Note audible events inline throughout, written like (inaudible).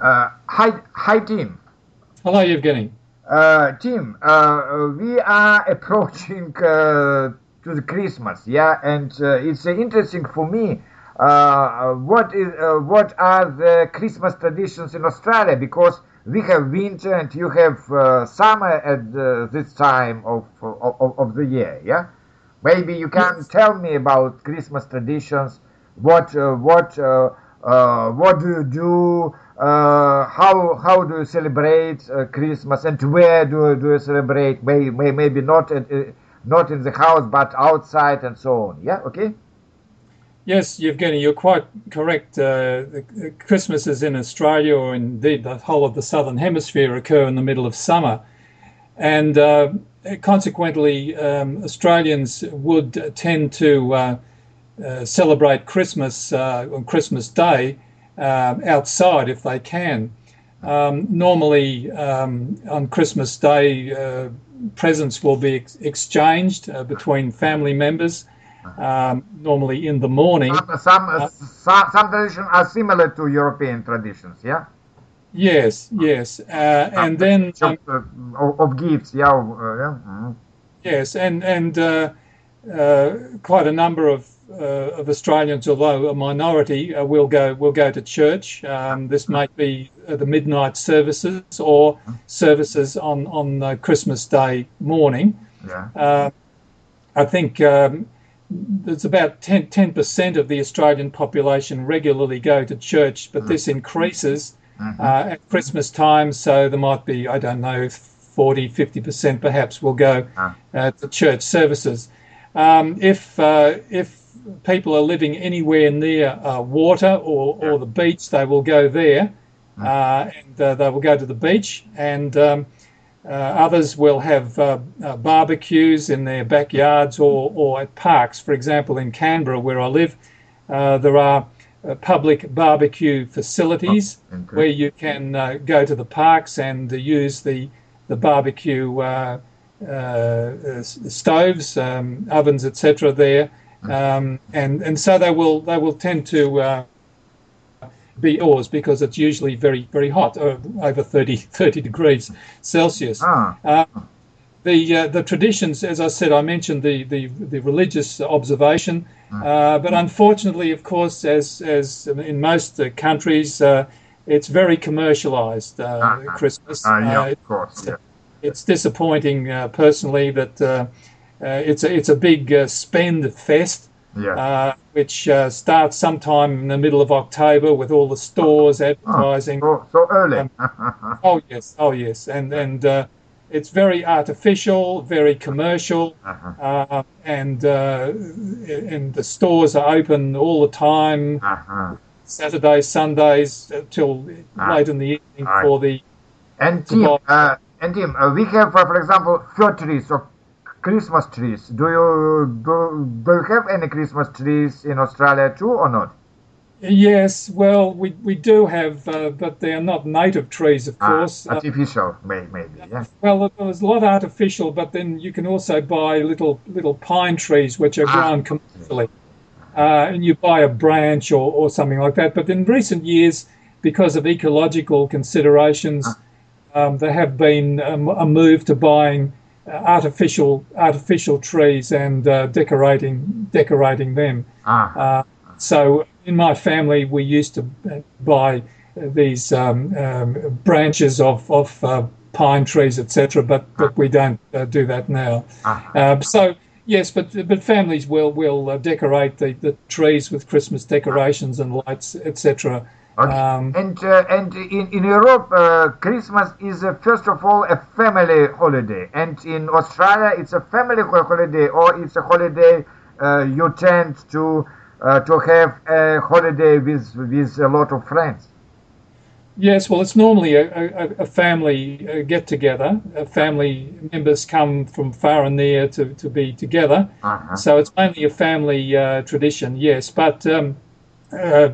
Uh, hi, hi, Tim. Hello, Evgeny. Uh, Tim, uh, we are (laughs) approaching uh, to the Christmas, yeah, and uh, it's uh, interesting for me. Uh, what is what are the Christmas traditions in Australia? Because we have winter and you have summer at this time of, of, of the year, yeah. Maybe you can yes. tell me about Christmas traditions. What what what do you do? Uh, how how do you celebrate uh, Christmas and where do, do you celebrate? May, may, maybe not uh, not in the house but outside and so on. Yeah, okay. Yes, Evgeny, you're quite correct. Uh, Christmases in Australia, or indeed the whole of the southern hemisphere, occur in the middle of summer, and uh, consequently, um, Australians would tend to uh, celebrate Christmas on Christmas Day uh, outside if they can. Um, normally, um, on Christmas Day, uh, presents will be ex- exchanged uh, between family members. Um, normally in the morning. Some, some, uh, some, traditions are similar to European traditions, yeah. Yes, yes, uh, and then um, of, gifts, yeah, uh, yeah. Mm-hmm. Yes, and and quite a number of uh, of Australians, although a minority, uh, will go will go to church. Um, this might be uh, the midnight services or services on on Christmas Day morning. Yeah. I think um, there's about 10 percent of the Australian population regularly go to church, but this mm-hmm. increases mm-hmm. uh, at Christmas time. So there might be I don't know 40, 50 percent perhaps will go ah. uh, to church services. Um, if uh, if people are living anywhere near uh, water or, or the beach, they will go there mm. uh, and uh, they will go to the beach. And um, uh, others will have uh, uh, barbecues in their backyards or, or at parks. For example, in Canberra, where I live, there are public barbecue facilities oh, where you can go to the parks and use the, the barbecue. stoves, um, ovens, etc. There, um, and and so they will they will tend to uh, be oars because it's usually very very hot, uh, over 30, (laughs) 30 degrees Celsius. Ah. Uh, the uh, the traditions, as I said, I mentioned the the, the religious observation, hmm. uh, but unfortunately, of course, as as in most uh, countries, it's very commercialized. Ah, Christmas. Ah, yeah, of course. Yeah. It's disappointing personally that uh, it's a it's a big uh, spend fest, yeah. Uh, which starts sometime in the middle of October with all the stores advertising. Oh, so, so early. um, oh yes, oh yes, and and it's very artificial, very commercial, uh-huh. uh, and uh, and the stores are open all the time, uh-huh. Saturdays, Sundays till uh-huh. late in the evening for the. And Tim, uh, and Tim, uh, we have, for example, fir trees or Christmas trees. Do you do, do you have any Christmas trees in Australia too, or not? Yes, well, we, we do have, uh, but they are not native trees, of ah, course. Uh, artificial, uh, maybe, maybe, yeah. Well, there's a lot artificial, but then you can also buy little little pine trees which are ah, grown commercially, uh, and you buy a branch or, or something like that. But in recent years, because of ecological considerations, ah. um, there have been um, a move to buying artificial artificial trees and uh, decorating decorating them. Ah. Uh, so in my family, we used to buy these um, um, branches of of uh, pine trees, etc. But but we don't uh, do that now. Ah. Uh, so. Yes, but but families will will uh, decorate the, the trees with Christmas decorations and lights, etc. Okay. Um, and uh, and in, in Europe, uh, Christmas is uh, first of all a family holiday, and in Australia, it's a family holiday, or it's a holiday uh, you tend to uh, to have a holiday with with a lot of friends. Yes, well, it's normally a, a, a family uh, get together. family members come from far and near to, to be together, -huh. so it's mainly a family tradition. Yes, but. Um, uh,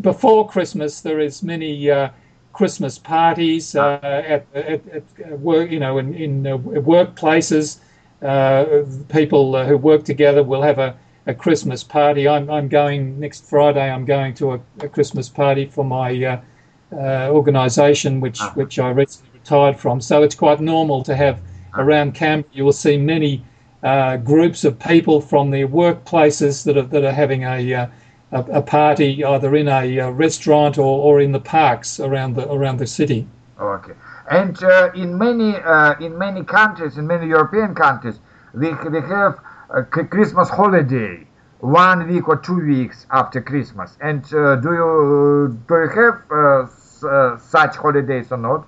before Christmas, there is many uh, Christmas parties uh, at, at, at, work, you know, in, in workplaces. people who work together will have a, a Christmas party. I'm, I'm going next Friday. I'm going to a, a Christmas party for my uh, organisation which Ah. which I recently retired from. So it's quite normal to have around Canberra. You will see many uh, groups of people from their workplaces that are that are having a uh, a, a party either in a uh, restaurant or, or in the parks around the around the city. Okay. And uh, in many uh, in many countries, in many European countries, they they have a Christmas holiday, one week or two weeks after Christmas. And uh, do you do you have uh, s- uh, such holidays or not?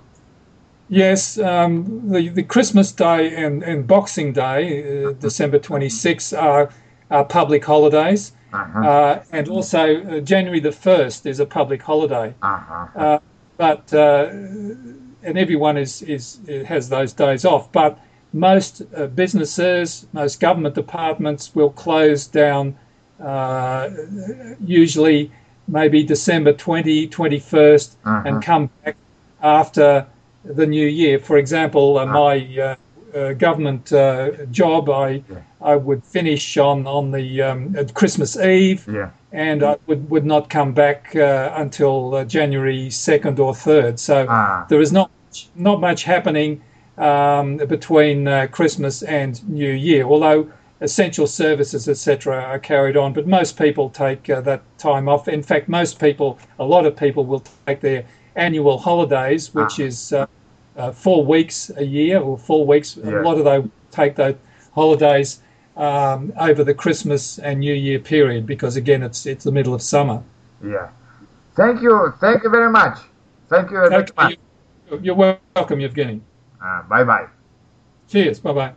Yes, um, the, the Christmas Day and, and Boxing Day, uh, December 26, are, are public holidays. Uh-huh. Uh, and also uh, January the 1st is a public holiday. Uh-huh. Uh, but uh, and everyone is, is has those days off. But most uh, businesses, most government departments will close down uh, usually maybe December 20, 21st, Uh-huh. and come back after the new year. For example, uh, my uh, government uh, job, I Yeah. I would finish on on the um, at Christmas Eve Yeah. and I would, would not come back uh, until uh, January 2nd or 3rd. So Ah. there is not not much happening um, between uh, Christmas and New Year, although essential services, etc., are carried on. But most people take uh, that time off. In fact, most people, a lot of people, will take their annual holidays, which Ah. is uh, four weeks a year or four weeks. Yeah. A lot of they take those holidays um, over the Christmas and New Year period because again, it's it's the middle of summer. Yeah. Thank you. Thank you very much. Thank you very Okay, much. you- you're welcome, Evgeny. Uh, bye bye. Cheers. Bye bye.